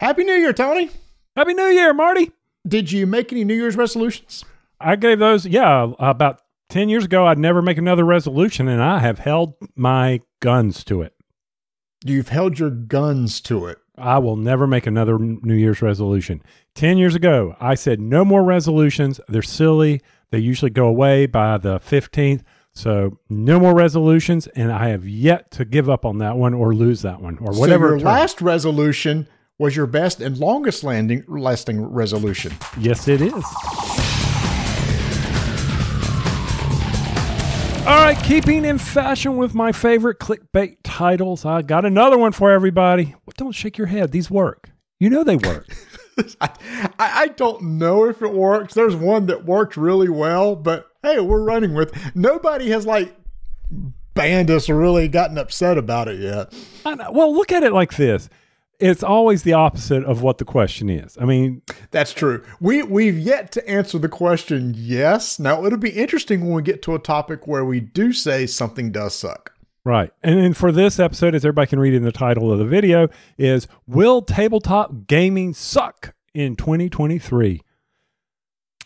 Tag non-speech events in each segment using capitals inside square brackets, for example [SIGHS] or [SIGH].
Happy New Year, Tony. Happy New Year, Marty. Did you make any New Year's resolutions? I gave those, yeah, about 10 years ago. I'd never make another resolution, and I have held my guns to it. You've held your guns to it. I will never make another New Year's resolution. 10 years ago, I said no more resolutions. They're silly. They usually go away by the 15th. So no more resolutions, and I have yet to give up on that one or lose that one or whatever. So your last resolution was your best and longest landing, lasting resolution. Yes, it is. All right, keeping in fashion with my favorite clickbait titles, I got another one for everybody. Well, don't shake your head. These work. You know they work. [LAUGHS] I, I don't know if it works. There's one that worked really well, but hey, we're running with. Nobody has like banned us or really gotten upset about it yet. Well, look at it like this it's always the opposite of what the question is. I mean, that's true. We we've yet to answer the question yes. Now it'll be interesting when we get to a topic where we do say something does suck. Right. And, and for this episode, as everybody can read in the title of the video, is Will Tabletop Gaming Suck in 2023?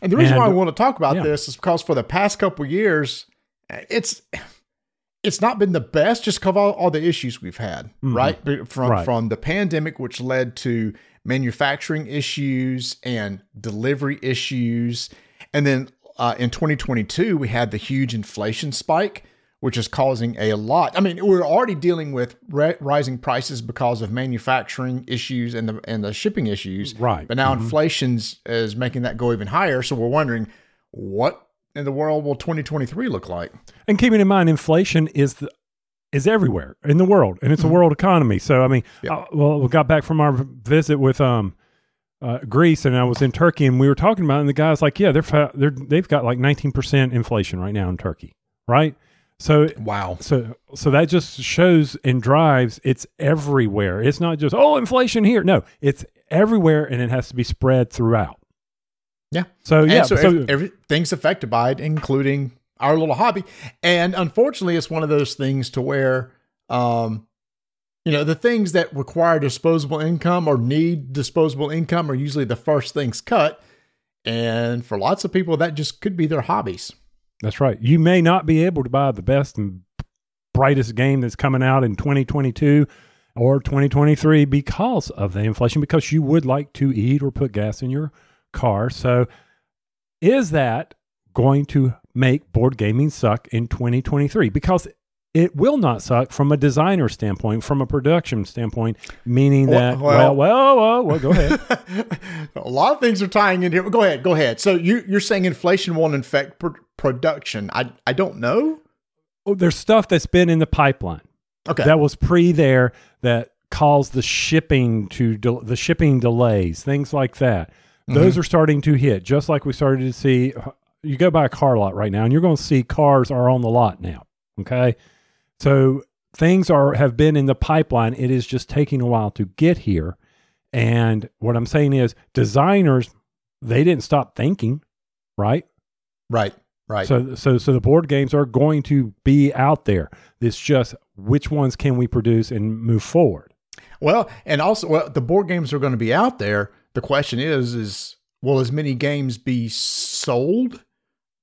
And the reason and, why I want to talk about yeah. this is because for the past couple years, it's it's not been the best just because of all, all the issues we've had, mm-hmm. right? From right. from the pandemic, which led to manufacturing issues and delivery issues, and then uh, in 2022 we had the huge inflation spike, which is causing a lot. I mean, we're already dealing with re- rising prices because of manufacturing issues and the and the shipping issues, right? But now mm-hmm. inflation's is making that go even higher. So we're wondering what in the world will 2023 look like? And keeping in mind, inflation is the, is everywhere in the world, and it's mm-hmm. a world economy. So I mean, yep. uh, well, we got back from our visit with um, uh, Greece, and I was in Turkey, and we were talking about, it, and the guy's like, "Yeah, they're fa- they're they've got like 19 percent inflation right now in Turkey, right?" So wow, so so that just shows and drives it's everywhere. It's not just oh inflation here. No, it's everywhere, and it has to be spread throughout. Yeah. So yeah, so, so everything's affected by it, including our little hobby. And unfortunately, it's one of those things to where, um, you know, the things that require disposable income or need disposable income are usually the first things cut. And for lots of people, that just could be their hobbies. That's right. You may not be able to buy the best and brightest game that's coming out in 2022 or 2023 because of the inflation, because you would like to eat or put gas in your car. So, is that going to make board gaming suck in 2023? Because it will not suck from a designer standpoint, from a production standpoint, meaning that, well, well, well, well, well go ahead. [LAUGHS] a lot of things are tying in here. Go ahead, go ahead. So you, you're saying inflation won't affect pr- production. I, I don't know. Oh, there's stuff that's been in the pipeline. Okay. That was pre there that caused the shipping to de- the shipping delays, things like that. Those mm-hmm. are starting to hit, just like we started to see. You go by a car lot right now, and you're going to see cars are on the lot now. Okay, so things are have been in the pipeline. It is just taking a while to get here. And what I'm saying is, designers they didn't stop thinking, right? Right. Right. So so so the board games are going to be out there. It's just which ones can we produce and move forward. Well, and also well, the board games are going to be out there the question is, is will as many games be sold?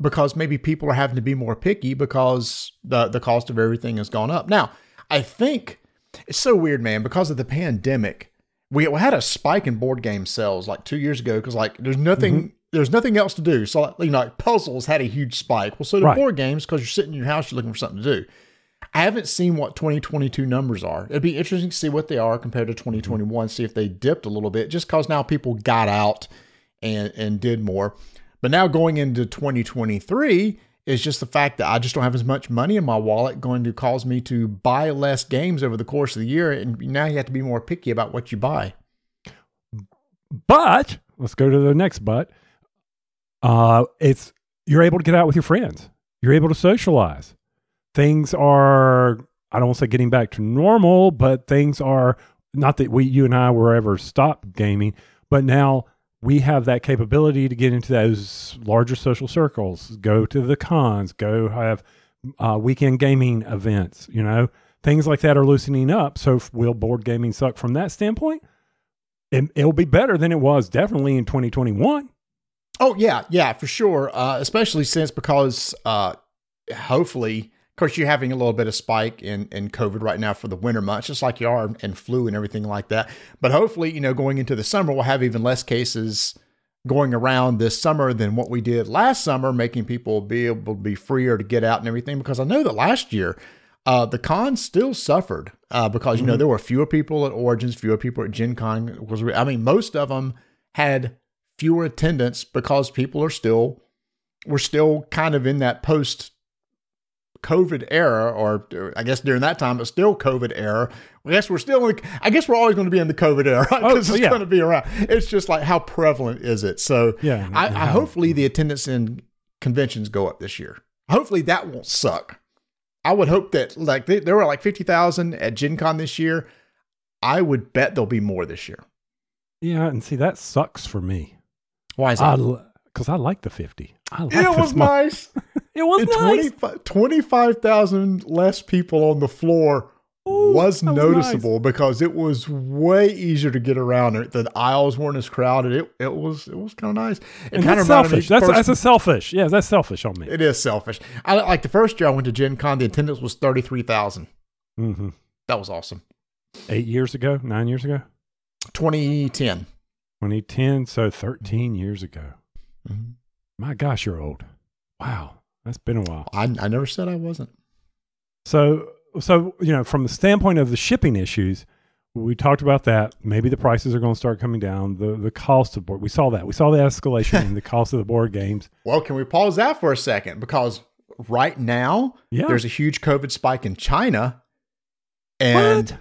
Because maybe people are having to be more picky because the the cost of everything has gone up. Now, I think it's so weird, man, because of the pandemic. We had a spike in board game sales like two years ago because like there's nothing mm-hmm. there's nothing else to do. So you know, like puzzles had a huge spike. Well, so the right. board games because you're sitting in your house, you're looking for something to do. I haven't seen what 2022 numbers are. It'd be interesting to see what they are compared to 2021, see if they dipped a little bit, just because now people got out and and did more. But now going into 2023 is just the fact that I just don't have as much money in my wallet going to cause me to buy less games over the course of the year. And now you have to be more picky about what you buy. But let's go to the next but. Uh, it's you're able to get out with your friends. You're able to socialize things are I don't want to say getting back to normal, but things are not that we you and I were ever stopped gaming, but now we have that capability to get into those larger social circles, go to the cons, go have uh, weekend gaming events, you know, things like that are loosening up. So will board gaming suck from that standpoint? it, it'll be better than it was definitely in 2021. Oh yeah, yeah, for sure. Uh, especially since because uh, hopefully, course, you're having a little bit of spike in in COVID right now for the winter months, just like you are in flu and everything like that. But hopefully, you know, going into the summer, we'll have even less cases going around this summer than what we did last summer, making people be able to be freer to get out and everything. Because I know that last year. Uh, the con still suffered uh, because you know there were fewer people at Origins, fewer people at Gen Con. Was I mean most of them had fewer attendance because people are still we're still kind of in that post COVID era, or uh, I guess during that time, but still COVID era. I guess we're still, in, I guess we're always going to be in the COVID era [LAUGHS] because Oh, it's yeah. going to be around. It's just like how prevalent is it? So Yeah, I, and I hopefully the attendance in conventions go up this year. Hopefully that won't suck. I would hope that like they, there were like fifty thousand at Gen Con this year. I would bet there'll be more this year. Yeah, and see that sucks for me. Why is that? Because I, like the 50. I like it the was small- nice. [LAUGHS] It was nice. 25 25,000 less people on the floor Ooh, was that was noticeable because it was way easier to get around. The aisles weren't as crowded. It it was it was kind of nice. It And kind of selfish. That's first- that's a selfish. Yeah, that's selfish on me. it is selfish. I like the first year I went to Gen Con, the attendance was thirty three thousand. hmm That was awesome. Eight years ago, nine years ago, Twenty ten. 2010. So 13 years ago. Mm-hmm. My gosh, you're old. Wow, that's been a while. I I never said I wasn't. So, so you know, from the standpoint of the shipping issues, we talked about that. Maybe the prices are going to start coming down. The the cost of board, we saw that. We saw the escalation in the cost of the board games. [LAUGHS] Well, can we pause that for a second? Because right now Yeah. there's a huge COVID spike in China. And what?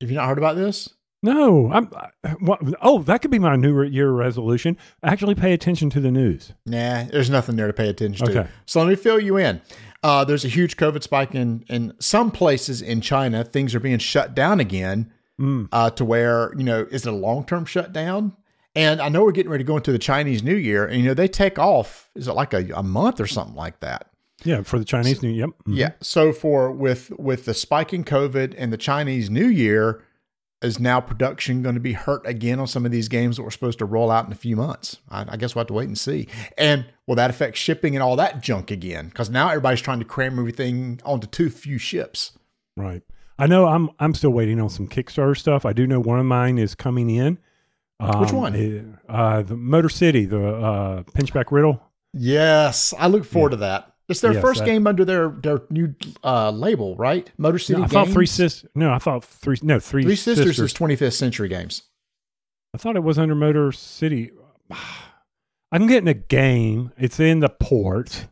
have you not heard about this? No, I'm. I- What, oh, that could be my New Year resolution. Actually, pay attention to the news. Nah, there's nothing there to pay attention to. Okay. So let me fill you in. Uh, there's a huge COVID spike in in some places in China. Things are being shut down again Mm. uh, to where you know is it a long term shutdown? And I know we're getting ready to go into the Chinese New Year, and you know they take off. Is it like a, a month or something like that? Yeah, for the Chinese New Yep. Mhm. Yeah. So for with with the spike in COVID and the Chinese New Year, is now production going to be hurt again on some of these games that were supposed to roll out in a few months? I, I guess we'll have to wait and see. And will that affect shipping and all that junk again? Because now everybody's trying to cram everything onto too few ships. Right. I know. I'm. I'm still waiting on some Kickstarter stuff. I do know one of mine is coming in. Which Um, one? it- uh, the Motor City, the uh, Pinchback Riddle. Yes, I look forward to that. It's their Yes, first game under their their new uh, label, right? Motor City. No, I thought Three Sisters. No, I thought three. No, Three, Three Sisters, Sisters. is 25th Century Games. I thought it was under Motor City. [SIGHS] I'm getting a game. It's in the port.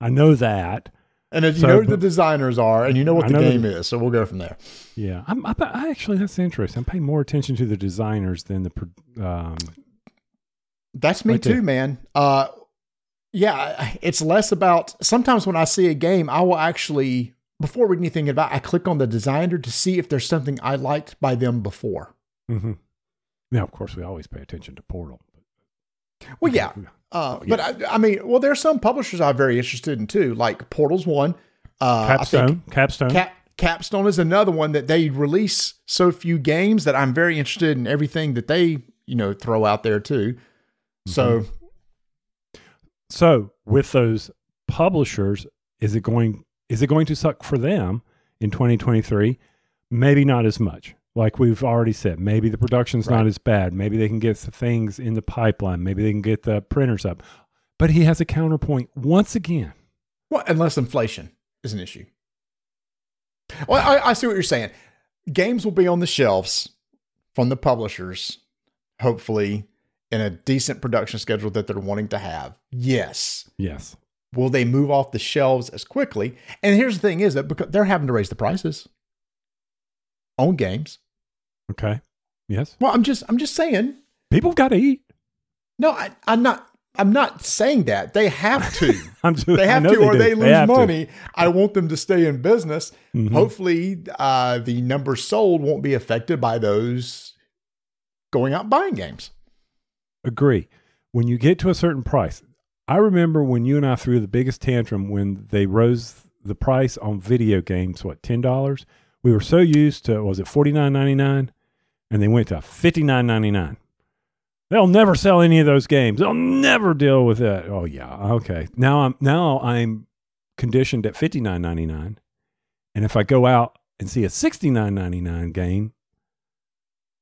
I know that. And if you So, know who the designers are, and you know what the know the- game is. So we'll go from there. Yeah, I'm, I, I actually that's interesting. I'm paying more attention to the designers than the. Um, That's me Right too, there. man. Uh, yeah, it's less about. Sometimes when I see a game, I will actually before reading anything about. I click on the designer to see if there's something I liked by them before. mhm. Now, of course, we always pay attention to Portal. Well, yeah, uh, but I, I mean, well, there are some publishers I'm very interested in too. Like Portal's one. Uh, I Capstone. think Capstone. Cap, Capstone is another one that they release so few games that I'm very interested in everything that they you know throw out there too. So So with those publishers, is it going is it going to suck for them in 2023? Maybe not as much. Like we've already said, maybe the production's Right. not as bad. Maybe they can get some things in the pipeline. Maybe they can get the printers up. But he has a counterpoint once again. Well, unless inflation is an issue. Well, I, I see what you're saying. Games will be on the shelves from the publishers, hopefully, in a decent production schedule that they're wanting to have. Yes. Yes. Will they move off the shelves as quickly? And here's the thing: is that because they're having to raise the prices on games. Okay. Yes. Well, I'm just, I'm just saying. People got to eat. No, I, I'm not. I'm not saying that they have to. [LAUGHS] I'm just, they have to or do. they lose to. money. I want them to stay in business. Mhm. Hopefully, uh, the numbers sold won't be affected by those going out buying games. Agree. When you get to a certain price, I remember when you and I threw the biggest tantrum when they rose the price on video games. What ten dollars? We were so used to was it forty nine ninety nine, and they went to fifty nine ninety nine. They'll never sell any of those games. They'll never deal with that. Oh yeah, okay. Now I'm now I'm conditioned at fifty nine ninety nine, and if I go out and see a sixty nine ninety nine game,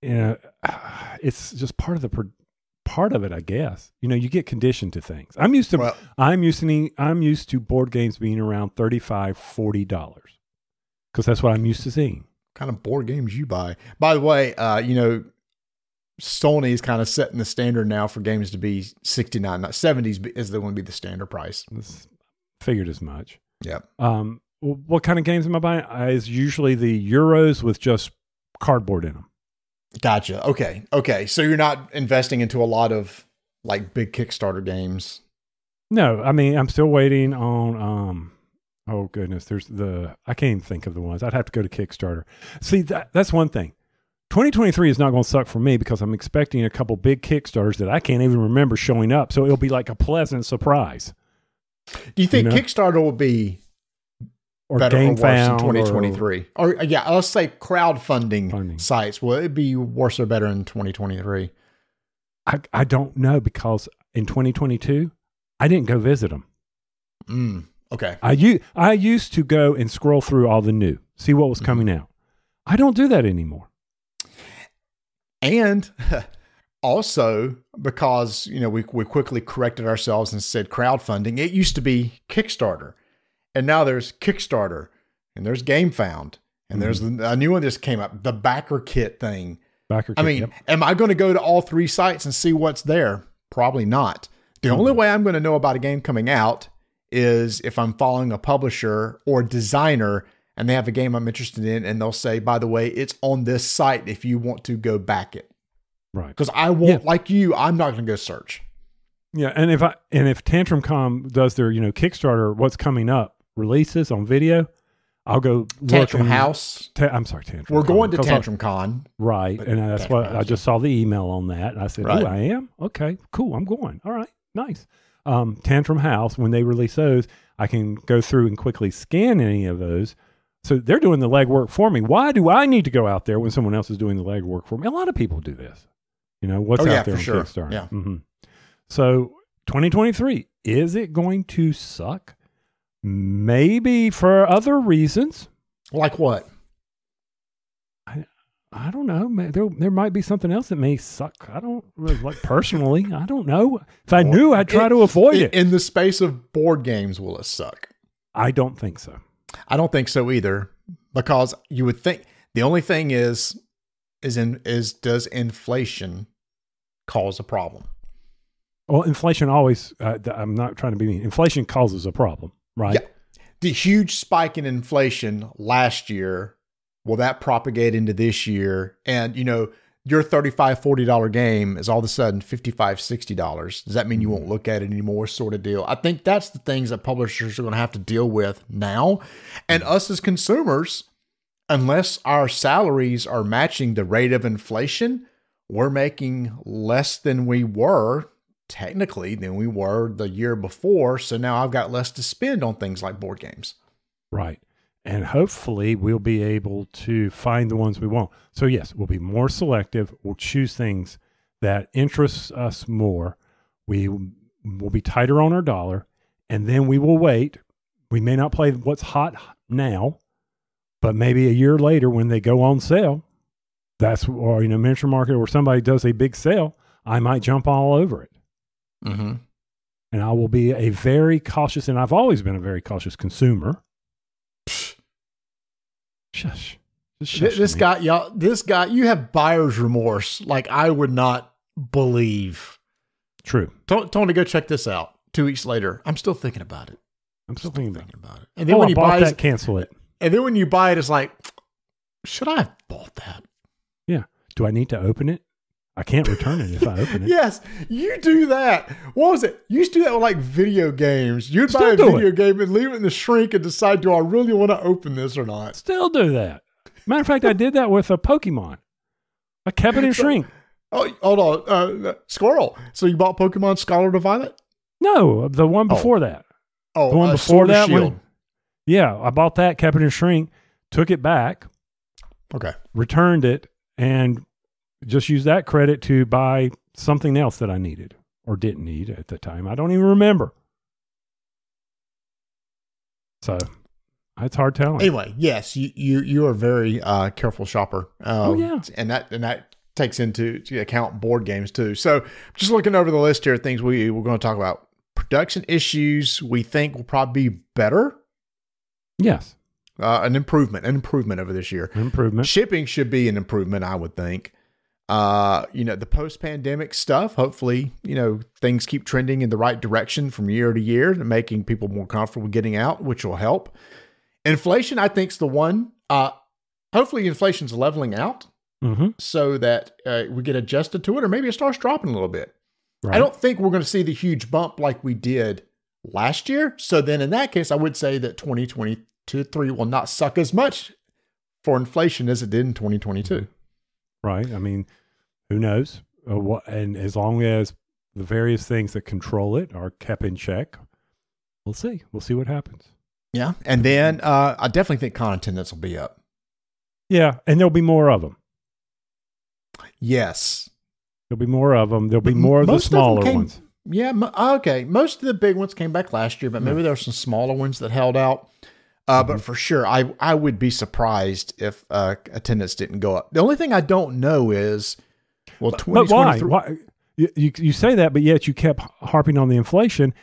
you know, [SIGHS] it's just part of the part of it, I guess. You know, you get conditioned to things. I'm used to Well, I'm used to I'm used to board games being around 35 40 dollars because that's what I'm used to seeing. kind of board games you buy. By the way, uh, you know, Sony is kind of setting the standard now for games to be 69, not 70s is the one to be the standard price. This figured as much. Yep. Um, what kind of games am I buying? Uh, Is usually the Euros with just cardboard in them. Gotcha. Okay. Okay. So you're not investing into a lot of like big Kickstarter games. No, I mean I'm still waiting on. Um, oh goodness, there's the I can't even think of the ones. I'd have to go to Kickstarter. See that that's one thing. 2023 is not going to suck for me because I'm expecting a couple big Kickstarters that I can't even remember showing up. So it'll be like a pleasant surprise. Do you think know? Kickstarter will be Or better or Game worse in 2023? Or, uh, yeah, let's say crowdfunding Funding. sites. Will it be worse or better in 2023? I, I don't know because in 2022 I didn't go visit them. Mm, okay. I u- I used to go and scroll through all the new, see what was Mm-hmm. coming out. I don't do that anymore. And [LAUGHS] also because, you know, we, we quickly corrected ourselves and said crowdfunding. It used to be Kickstarter. And now there's Kickstarter and there's GameFound. And there's mm-hmm. a new one that just came up, the Backer Kit thing. Backer I kit, mean, yep. am I going to go to all three sites and see what's there? Probably not. The only way I'm going to know about a game coming out is if I'm following a publisher or designer and they have a game I'm interested in and they'll say, by the way, it's on this site if you want to go back it. right. Because I won't, Yeah. like you, I'm not going to go search. Yeah, and if I and if TantrumCon does their you know Kickstarter, what's coming up releases on video, I'll go look Tantrum and- House. Ta- I'm sorry, Tantrum. We're going to Con, 'cause I- Tantrum Con. right? And that's Tantrum what I just saw the email on that. And I said, Right. "Oh, I am okay, cool. I'm going. All right, nice." Um, Tantrum House when they release those, I can go through and quickly scan any of those. So they're doing the legwork for me. Why do I need to go out there when someone else is doing the legwork for me? A lot of people do this. You know what's Oh, out yeah, there for on sure. Kickstarter. Yeah. hmm So 2023 is it going to suck? Maybe for other reasons. Like what? I I don't know. There, there might be something else that may suck. I don't really like personally. [LAUGHS] I don't know. If I knew, I'd try It- to avoid In, it. in the space of board games, will it suck? I don't think so. I don't think so either, because you would think the only thing is is in is does inflation cause a problem? Well, inflation always. Uh, I'm not trying to be mean. Inflation causes a problem, right? Yeah. The huge spike in inflation last year, will that propagate into this year? And you know, your $35, 40 dollar game is all of a sudden $55, 60 dollars. Does that mean you won't mm-hmm. look at it anymore sort of deal? I think that's the things that publishers are going to have to deal with now. And mm-hmm. us as consumers, unless our salaries are matching the rate of inflation, we're making less than we were technically than we were the year before. So now I've got less to spend on things like board games. Right. And hopefully we'll be able to find the ones we want. So yes, we'll be more selective. We'll choose things that interests us more. We will be tighter on our dollar, and then we will wait. We may not play what's hot now, but maybe a year later when they go on sale, that's or you know miniature market or somebody does a big sale, I might jump all over it. Mm-hmm. And I will be a very cautious, and I've always been a very cautious consumer. [SIGHS] Shush. Shush This me. guy, y'all, this guy, you have buyer's remorse like I would not believe. True. Tony, Tony, go check this out. Two weeks later, I'm still thinking about it. I'm still thinking about it. Thinking about it. And then Oh, when I you buy that. it, Cancel it. and then when you buy it, it's like, [TSK] should I have bought that? Yeah. Do I need to open it? I can't return it if I open it. [LAUGHS] Yes, you do that. What was it? You used to do that with like video games. You'd Still buy a video it. game and leave it in the shrink and decide, do I really want to open this or not? Still do that. Matter of fact, I did that with a Pokemon. I kept it in shrink. Oh, hold on. Uh, Squirrel. So you bought Pokemon Scarlet or Violet? No, the one before that. Oh, The one uh, before that one? Yeah, I bought that, kept it in shrink, took it back, Okay. returned it, and just use that credit to buy something else that I needed or didn't need at the time. I don't even remember. So it's hard telling. Anyway, yes, you you you are a very uh, careful shopper. Um, Oh, yeah. and that and that takes into account board games too. So just looking over the list here, of things we we're going to talk about production issues. We think will probably be better, yes, uh, an improvement, an improvement over this year. improvement. Shipping should be an improvement, I would think. Uh, you know, the post pandemic stuff, hopefully, you know, things keep trending in the right direction from year to year, making people more comfortable getting out, which will help. Inflation, I think, is the one. Uh, hopefully, inflation's leveling out hmm so that uh, we get adjusted to it, or maybe it starts dropping a little bit. Right. I don't think we're going to see the huge bump like we did last year. So then, in that case, I would say that 2022 three will not suck as much for inflation as it did in 2022. right. I mean, who knows? Uh, what, and as long as the various things that control it are kept in check, we'll see. We'll see what happens. Yeah, and then uh, I definitely think con attendance will be up. Yeah, and there'll be more of them. Yes. There'll be more of them. There'll be M- more of the most of smaller came- ones. Yeah. mo- Okay. Most of the big ones came back last year, but maybe there were some smaller ones that held out. Uh, But for sure, I I would be surprised if uh, attendance didn't go up. The only thing I don't know is, well, But why? Why? You, you you say that, but yet you kept harping on the inflation.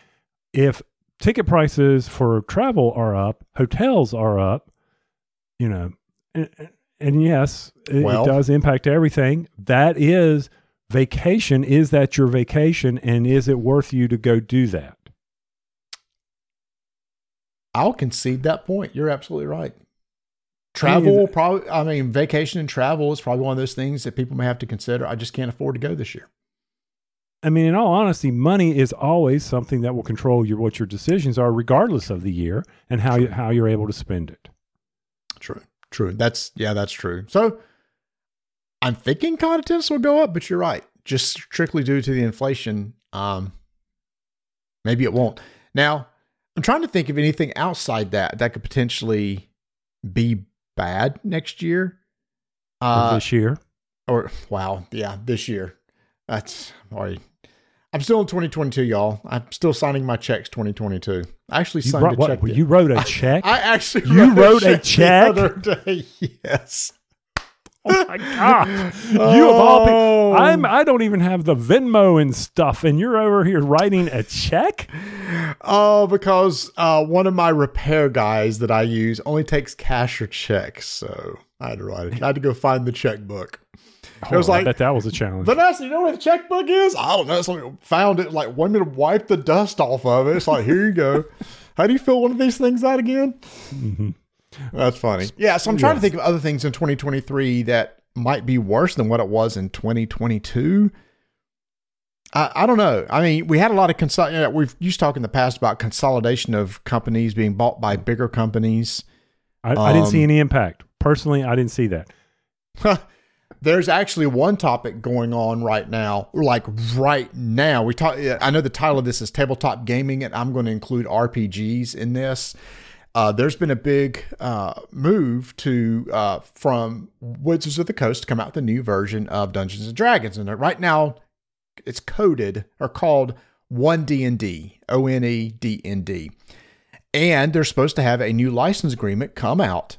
If ticket prices for travel are up, hotels are up, you know, and, and yes, it, Well- it does impact everything. That is vacation. Is that your vacation, and is it worth you to go do that? I'll concede that point. You're absolutely right. I mean, Travel, probably. I mean, vacation and travel is probably one of those things that people may have to consider. I just can't afford to go this year. I mean, in all honesty, money is always something that will control your what your decisions are, regardless of the year and how you, how you're able to spend it. True. True. That's yeah, that's true. So I'm thinking con attendance will go up, but you're right. Just strictly due to the inflation, um, maybe it won't. Now, I'm trying to think of anything outside that that could potentially be bad next year. Uh, this year. or wow, yeah, this year. That's already. I'm still in 2022, y'all. I'm still signing my checks 2022. I actually You, signed a check. the- you wrote a [LAUGHS] check? I actually You wrote a the check? other day. [LAUGHS] Yes. Oh my god! You of all people, Oh. I'm. I don't even have the Venmo and stuff, and you're over here writing a check. Oh, because uh, one of my repair guys that I use only takes cash or checks, so I had to write it. I had to go find the checkbook. It was Oh, like- I bet that was a challenge. Vanessa, you know where the checkbook is? I don't know. Somebody found it, like wanted me to wipe the dust off of it. It's like, here you go. [LAUGHS] How do you fill one of these things out again? Mhm. That's funny. Yeah, so I'm trying to think of other things in 2023 that might be worse than what it was in 2022. I, I don't know. I mean, we had a lot of consol. You know, we've used to talk in the past about consolidation of companies being bought by bigger companies. I, I didn't see Um, any impact personally. I didn't see that. [LAUGHS] There's actually one topic going on right now, like right now. We talk. I know the title of this is tabletop gaming, and I'm going to include RPGs in this. Uh, there's been a big uh, move to uh, from Wizards of the Coast to come out with a new version of Dungeons and Dragons, and right now it's coded or called One D and D, O N E D N D, and they're supposed to have a new license agreement come out.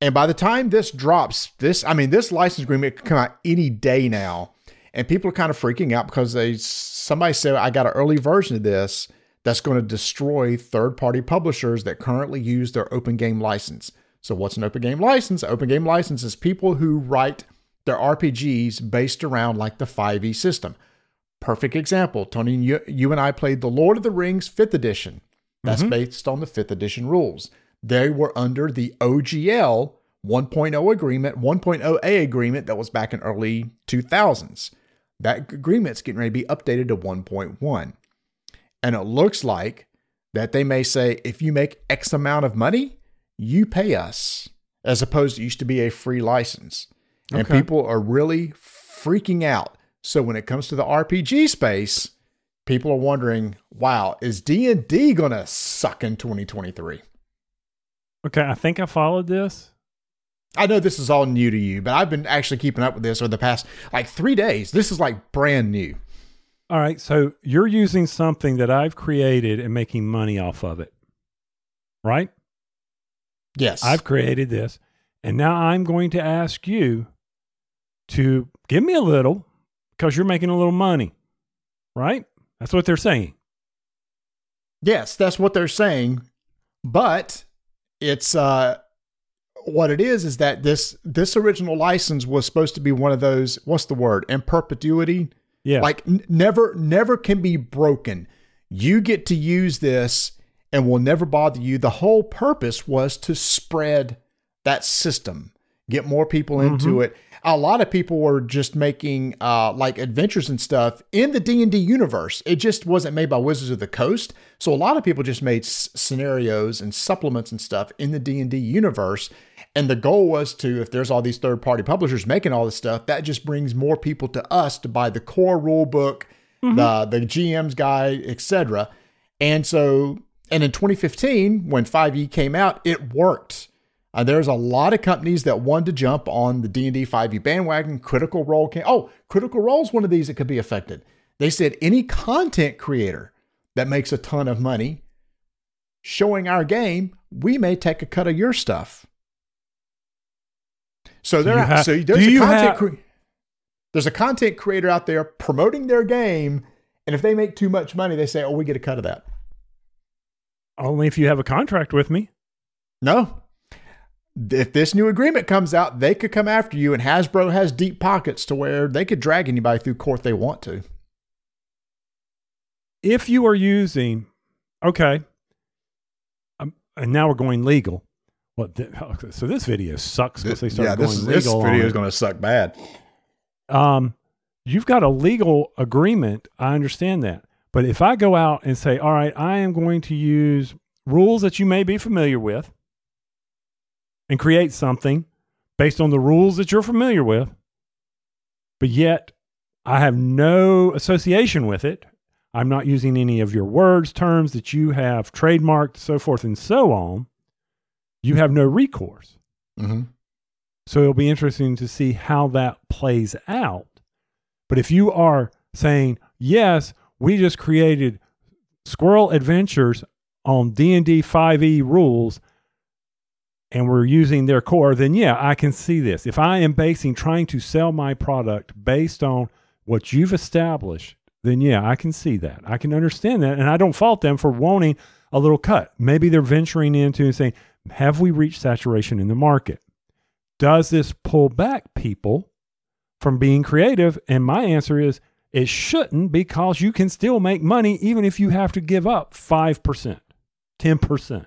And by the time this drops, this I mean this license agreement could come out any day now, and people are kind of freaking out because they somebody said I got an early version of this that's going to destroy third-party publishers that currently use their open game license. So what's an open game license? Open game license is people who write their RPGs based around like the 5e system. Perfect example. Tony, you, you and I played the Lord of the Rings 5th edition. That's Mhm. based on the 5th edition rules. They were under the OGL 1.0 agreement, 1.0A agreement that was back in early 2000s. That agreement's getting ready to be updated to 1.1. And it looks like that they may say if you make X amount of money, you pay us, as opposed to it used to be a free license. And Okay. people are really freaking out. So when it comes to the RPG space, people are wondering, wow, is D&D going to suck in 2023? Okay, I think I followed this. I know this is all new to you, but I've been actually keeping up with this over the past like three days. This is like brand new. All right. So you're using something that I've created and making money off of it, right? Yes. I've created this. And now I'm going to ask you to give me a little because you're making a little money, right? That's what they're saying. Yes, that's what they're saying. But it's uh what it is is that this this original license was supposed to be one of those what's the word in perpetuity Yeah. like n- never never can be broken. You get to use this and will never bother you. The whole purpose was to spread that system get more people into it. A lot of people were just making uh, like adventures and stuff in the d&d universe. It just wasn't made by wizards of the coast. So a lot of people just made s- scenarios and supplements and stuff in the d&d universe and the goal was to if there's all these third party publishers making all this stuff that just brings more people to us to buy the core rule book the the gm's guide etc and so and in 2015 when 5e came out it worked uh, there's a lot of companies that wanted to jump on the D&D 5e bandwagon. Critical Role came. Oh, Critical Role is one of these that could be affected. They said any content creator that makes a ton of money showing our game, we may take a cut of your stuff. So there, have- so there's a content have- cre- there's a content creator out there promoting their game, and if they make too much money, they say, "Oh, we get a cut of that." Only if you have a contract with me. No. If this new agreement comes out, they could come after you, and Hasbro has deep pockets to where they could drag anybody through court they want to. If you are using, okay, um, and now we're going legal. Well, th- [LAUGHS] so this video sucks because they started going legal. on it. going to suck bad. um, you've got a legal agreement. I understand that. But if I go out and say, all right, I am going to use rules that you may be familiar with and create something based on the rules that you're familiar with, but yet I have no association with it. I'm not using any of your words, terms that you have trademarked, so forth and so on. You have no recourse. Mm-hmm. So it'll be interesting to see how that plays out. But if you are saying, yes, we just created Squirrel Adventures on D&D 5e rules and we're using their core, then yeah, I can see this. If I am basing trying to sell my product based on what you've established, then yeah, I can see that. I can understand that and I don't fault them for wanting a little cut. Maybe they're venturing into and saying, have we reached saturation in the market? does this pull back people from being creative? And my answer is it shouldn't because you can still make money even if you have to give up 5%, 10%.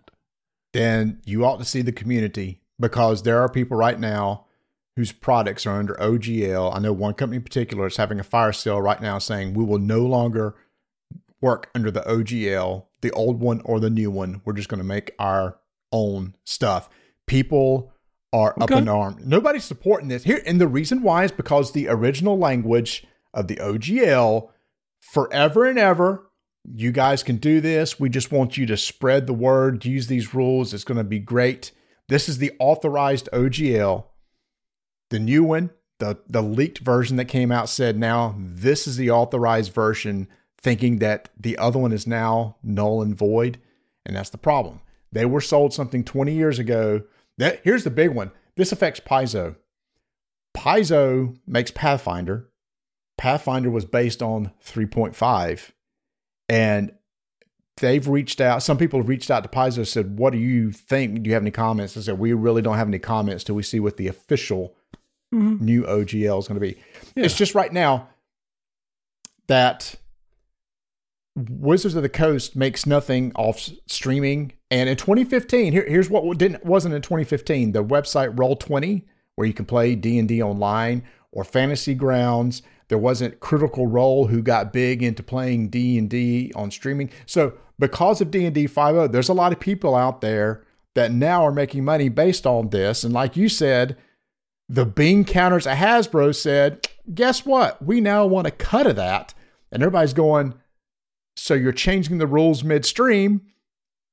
Then you ought to see the community because there are people right now whose products are under OGL. I know one company in particular is having a fire sale right now saying we will no longer work under the OGL, the old one or the new one. We're just going to make our own stuff. People are up Okay. in arms. Nobody's supporting this here, and the reason why is because the original language of the OGL, forever and ever, you guys can do this. We just want you to spread the word, use these rules. It's going to be great. This is the authorized OGL. The new one, the the leaked version that came out said now this is the authorized version, thinking that the other one is now null and void, and that's the problem. They were sold something 20 years ago. That here's the big one. This affects Paizo. Paizo makes Pathfinder. Pathfinder was based on 3.5, and they've reached out. Some people have reached out to Paizo said, "What do you think? Do you have any comments?" I said, "We really don't have any comments till we see what the official mm-hmm. new OGL is going to be." It's just right now that Wizards of the Coast makes nothing off streaming. And in 2015, here, here's what didn't wasn't in 2015: the website Roll20, where you can play D and D online, or Fantasy Grounds. There wasn't Critical Role, who got big into playing D and D on streaming. So because of D and D 5.0, there's a lot of people out there that now are making money based on this. And like you said, the bean counters at Hasbro said, guess what? We now want a cut of that. And everybody's going, so you're changing the rules midstream.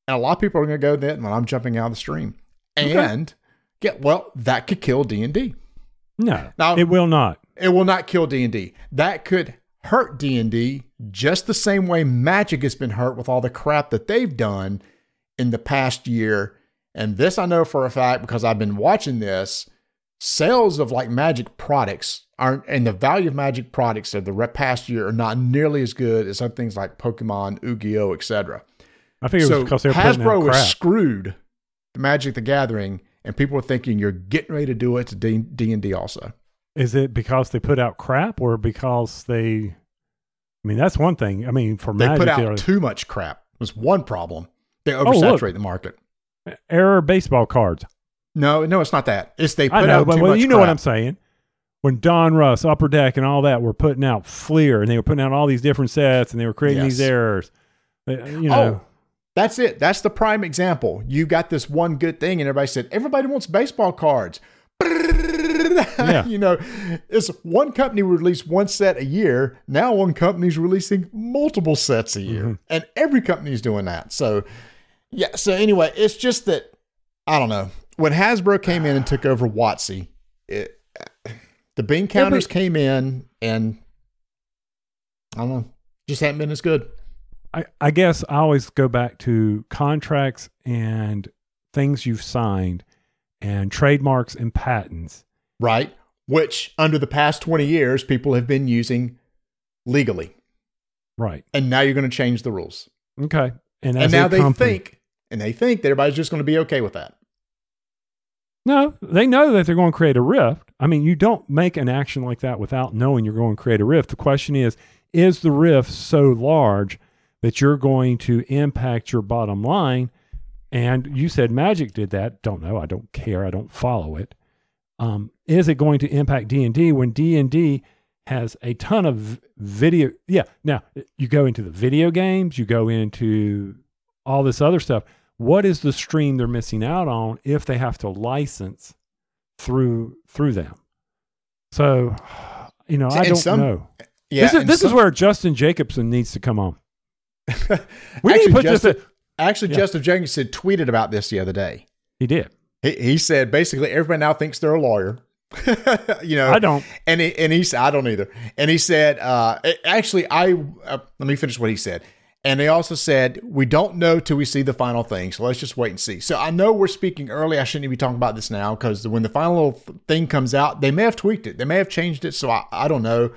And a lot of people are going to go then, when I'm jumping out of the stream. And get well, that could kill D and D. No, Now- it will not. It will not kill D and D. That could hurt D and D just the same way Magic has been hurt with all the crap that they've done in the past year. And this I know for a fact because I've been watching this. Sales of like Magic products aren't, and the value of Magic products of the past year are not nearly as good as some things like Pokemon, Yu-Gi-Oh, etc. I think it was So because they were Hasbro was crap. screwed the Magic the Gathering, and people were thinking you're getting ready to do it to D and D also. Is it because they put out crap or because they? I mean, that's one thing. I mean, for They Magic, put out they're- too much crap. Was one problem. They Oh, look. oversaturate the market. error baseball cards. No, no, it's not that. It's they I put know, out but too well, much you know what. I'm saying. When Donruss, Upper Deck, and all that were putting out Fleer, and they were putting out all these different sets, and they were creating these errors. Uh, you oh, know, Oh, that's it. That's the prime example. You got this one good thing, and everybody said everybody wants baseball cards. [LAUGHS] Yeah. you know, it's one company would release one set a year. Now one company's releasing multiple sets a year, Mm-hmm. and every company's doing that. So, yeah. So anyway, it's just that I don't know when Hasbro came in and took over WotC, it, the bean counters came in, and I don't know, just hadn't been as good. I, I guess I always go back to contracts and things you've signed, and trademarks and patents. right? Which under the past 20 years, people have been using legally. Right. And now you're going to change the rules. Okay. And, And now they company- think, and they think that everybody's just going to be okay with that. No, they know that they're going to create a rift. I mean, you don't make an action like that without knowing you're going to create a rift. The question is, is the rift so large that you're going to impact your bottom line? And you said Magic did that. Don't know. I don't care. I don't follow it. Um, is it going to impact D and D when D and D has a ton of video? Yeah. Now you go into the video games. You go into all this other stuff what is the stream they're missing out on if they have to license through through them so [SIGHS] you know i don't some- know Yeah. this is this is where justin jacobson needs to come on [LAUGHS] we actually, put Justin, this actually Yeah. Justin Jacobson tweeted about this the other day. he did He, he said basically everybody now thinks they're a lawyer. [LAUGHS] you know, i don't And he, and he said, I don't either. And he said, uh, actually, I uh, let me finish what he said. And they also said, we don't know till we see the final thing. So let's just wait and see. So I know we're speaking early. I shouldn't even be talking about this now because when the final thing comes out, they may have tweaked it. They may have changed it. So I, I don't know.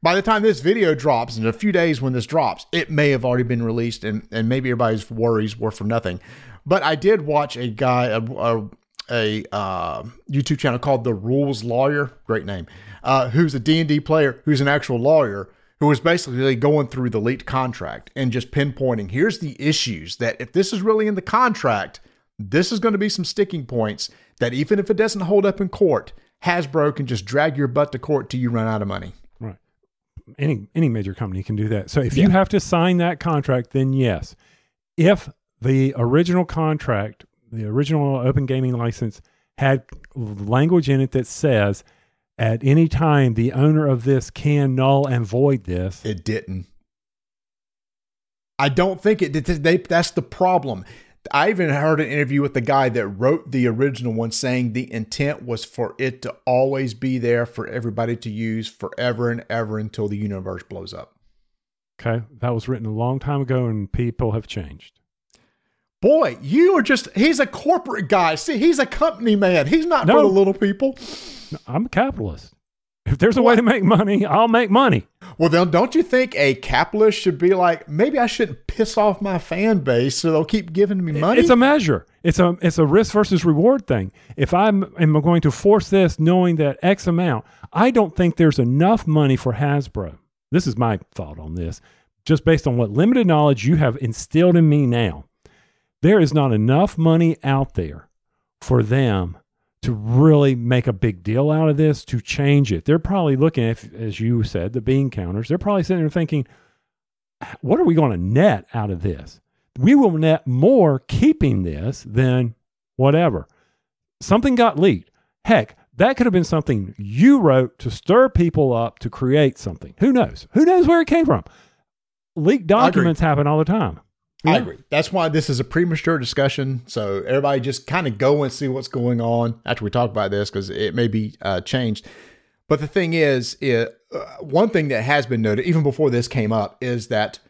By the time this video drops, in a few days when this drops, it may have already been released, and, and maybe everybody's worries were for nothing. But I did watch a guy, a, a, a uh, YouTube channel called The Rules Lawyer, great name, uh, who's a D&D player, who's an actual lawyer, who was basically going through the leaked contract and just pinpointing, here's the issues that if this is really in the contract, this is going to be some sticking points that even if it doesn't hold up in court, Hasbro can just drag your butt to court till you run out of money. Any any major company can do that so if you have to sign that contract then yes if the original contract the original open gaming license had language in it that says at any time the owner of this can null and void this It didn't. I don't think it did. They, that's the problem. I even heard an interview with the guy that wrote the original one saying the intent was for it to always be there for everybody to use forever and ever until the universe blows up. Okay, that was written a long time ago, and people have changed. Boy, you are just, he's a corporate guy. See, he's a company man. He's not No. for the little people. I'm a capitalist. If there's a way to make money, I'll make money. Well, then, don't you think a capitalist should be like, maybe I shouldn't piss off my fan base so they'll keep giving me money? It's a measure. It's a it's a risk versus reward thing. If I'm am going to force this, knowing that X amount, I don't think there's enough money for Hasbro. This is my thought on this, just based on what limited knowledge you have instilled in me now. There is not enough money out there for them to really make a big deal out of this to change it. They're probably looking at, as you said, the bean counters. They're probably sitting there thinking, what are we going to net out of this? We will net more keeping this than whatever. Something got leaked. Heck, that could have been something you wrote to stir people up to create something. Who knows? Who knows where it came from? Leaked documents happen all the time. I agree. That's why this is a premature discussion. So everybody just kind of go and see what's going on after we talk about this because it may be uh, changed. But the thing is, it, uh, one thing that has been noted even before this came up is that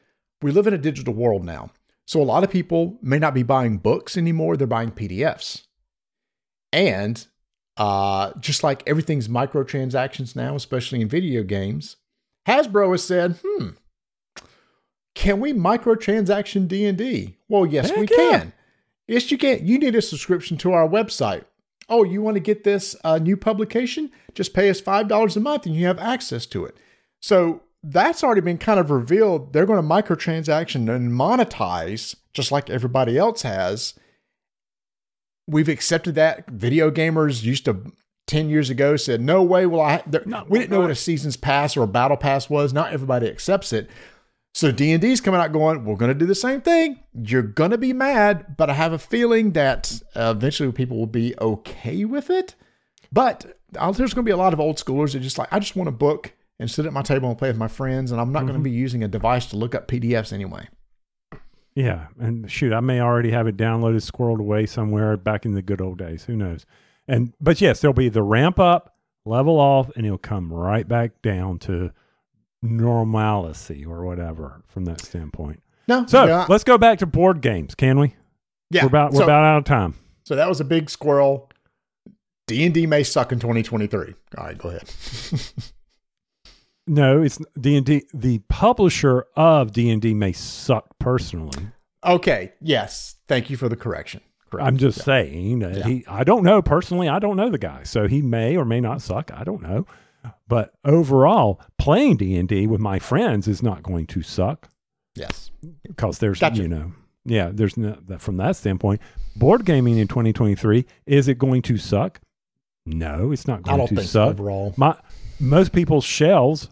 we live in a digital world now. So a lot of people may not be buying books anymore; they're buying PDFs. And uh, just like everything's microtransactions now, especially in video games, Hasbro has said, "Hmm, can we microtransaction D&D? Well, yes, Heck we yeah. can. Yes, you can. You need a subscription to our website. Oh, you want to get this uh, new publication? Just pay us $5 a month and you have access to it. So that's already been kind of revealed. They're going to microtransaction and monetize just like everybody else has. We've accepted that. Video gamers used to 10 years ago said, no way will I. we didn't know no. what a season's pass or a battle pass was. Not everybody accepts it. So D&D's coming out going, we're going to do the same thing. You're going to be mad, but I have a feeling that uh, eventually people will be okay with it. But there's going to be a lot of old schoolers that just like, I just want a book and sit at my table and play with my friends, and I'm not going to be using a device to look up PDFs anyway. Yeah, and shoot, I may already have it downloaded, squirreled away somewhere back in the good old days. Who knows? And but yes, there'll be the ramp up, level off, and it'll come right back down to normalcy or whatever from that standpoint. No, So yeah, let's go back to board games, can we? yeah. We're about we're so, about out of time. so that was a big squirrel. D&D may suck in 2023. All right, go ahead. [LAUGHS] No, it's D and D. The publisher of D and D may suck personally. okay, yes. Thank you for the correction. Correct. I'm just saying that Yeah. he. I don't know personally. I don't know the guy, so he may or may not suck. I don't know. But overall, playing D and D with my friends is not going to suck yes. because there's Gotcha. you know yeah there's no that from that standpoint. Board gaming in 2023 is it going to suck? No, it's not I going don't to think so suck. overall. My most people's shelves,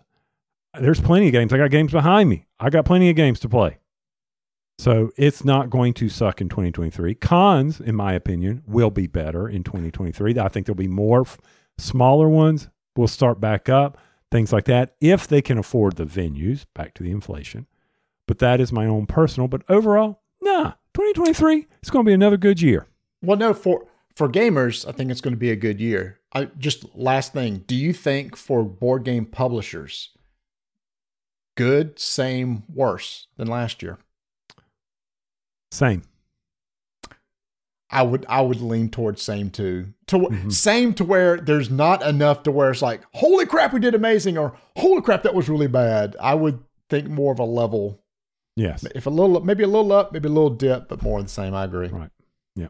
there's plenty of games. I got games behind me. I got plenty of games to play. So it's not going to suck in 2023. Cons, in my opinion, will be better in 2023. I think there'll be more f- smaller ones. Will start back up, things like that, if they can afford the venues. Back to the inflation. But that is my own personal. But overall, nah, 2023, it's going to be another good year. Well, no, for for gamers, I think it's going to be a good year. I just last thing, do you think for board game publishers, good, same, worse than last year? Same. I would I would lean towards same too. To Mhm. same to where there's not enough to where it's like, holy crap, we did amazing, or holy crap, that was really bad. I would think more of a level, Yes. if a little, maybe a little up, maybe a little dip, but more of the same. I agree. Right. Yeah.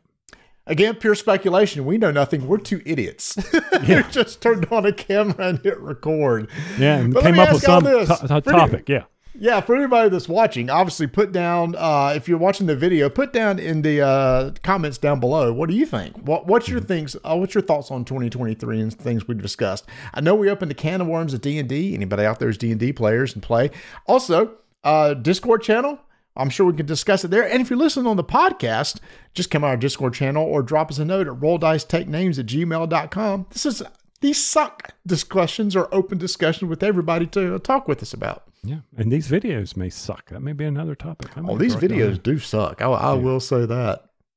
Again, pure speculation. We know nothing. We're two idiots. [LAUGHS] Yeah. who just turned on a camera and hit record. Yeah, and But came up with some to- to- topic. Yeah. Yeah, for anybody that's watching, obviously put down uh, if you're watching the video, put down in the uh, comments down below. What do you think? What What's your things? Uh, what's your thoughts on 2023 and things we've discussed? I know we opened a can of worms of D and D. Anybody out there is D and D players and play. Also, uh, Discord channel. I'm sure we can discuss it there. And if you're listening on the podcast, just come on our Discord channel or drop us a note at roll dice take names at gmail.com. This is these suck discussions or open discussions with everybody to talk with us about. Yeah. And these videos may suck. That may be another topic. I Oh, these videos do suck. I, I will say that.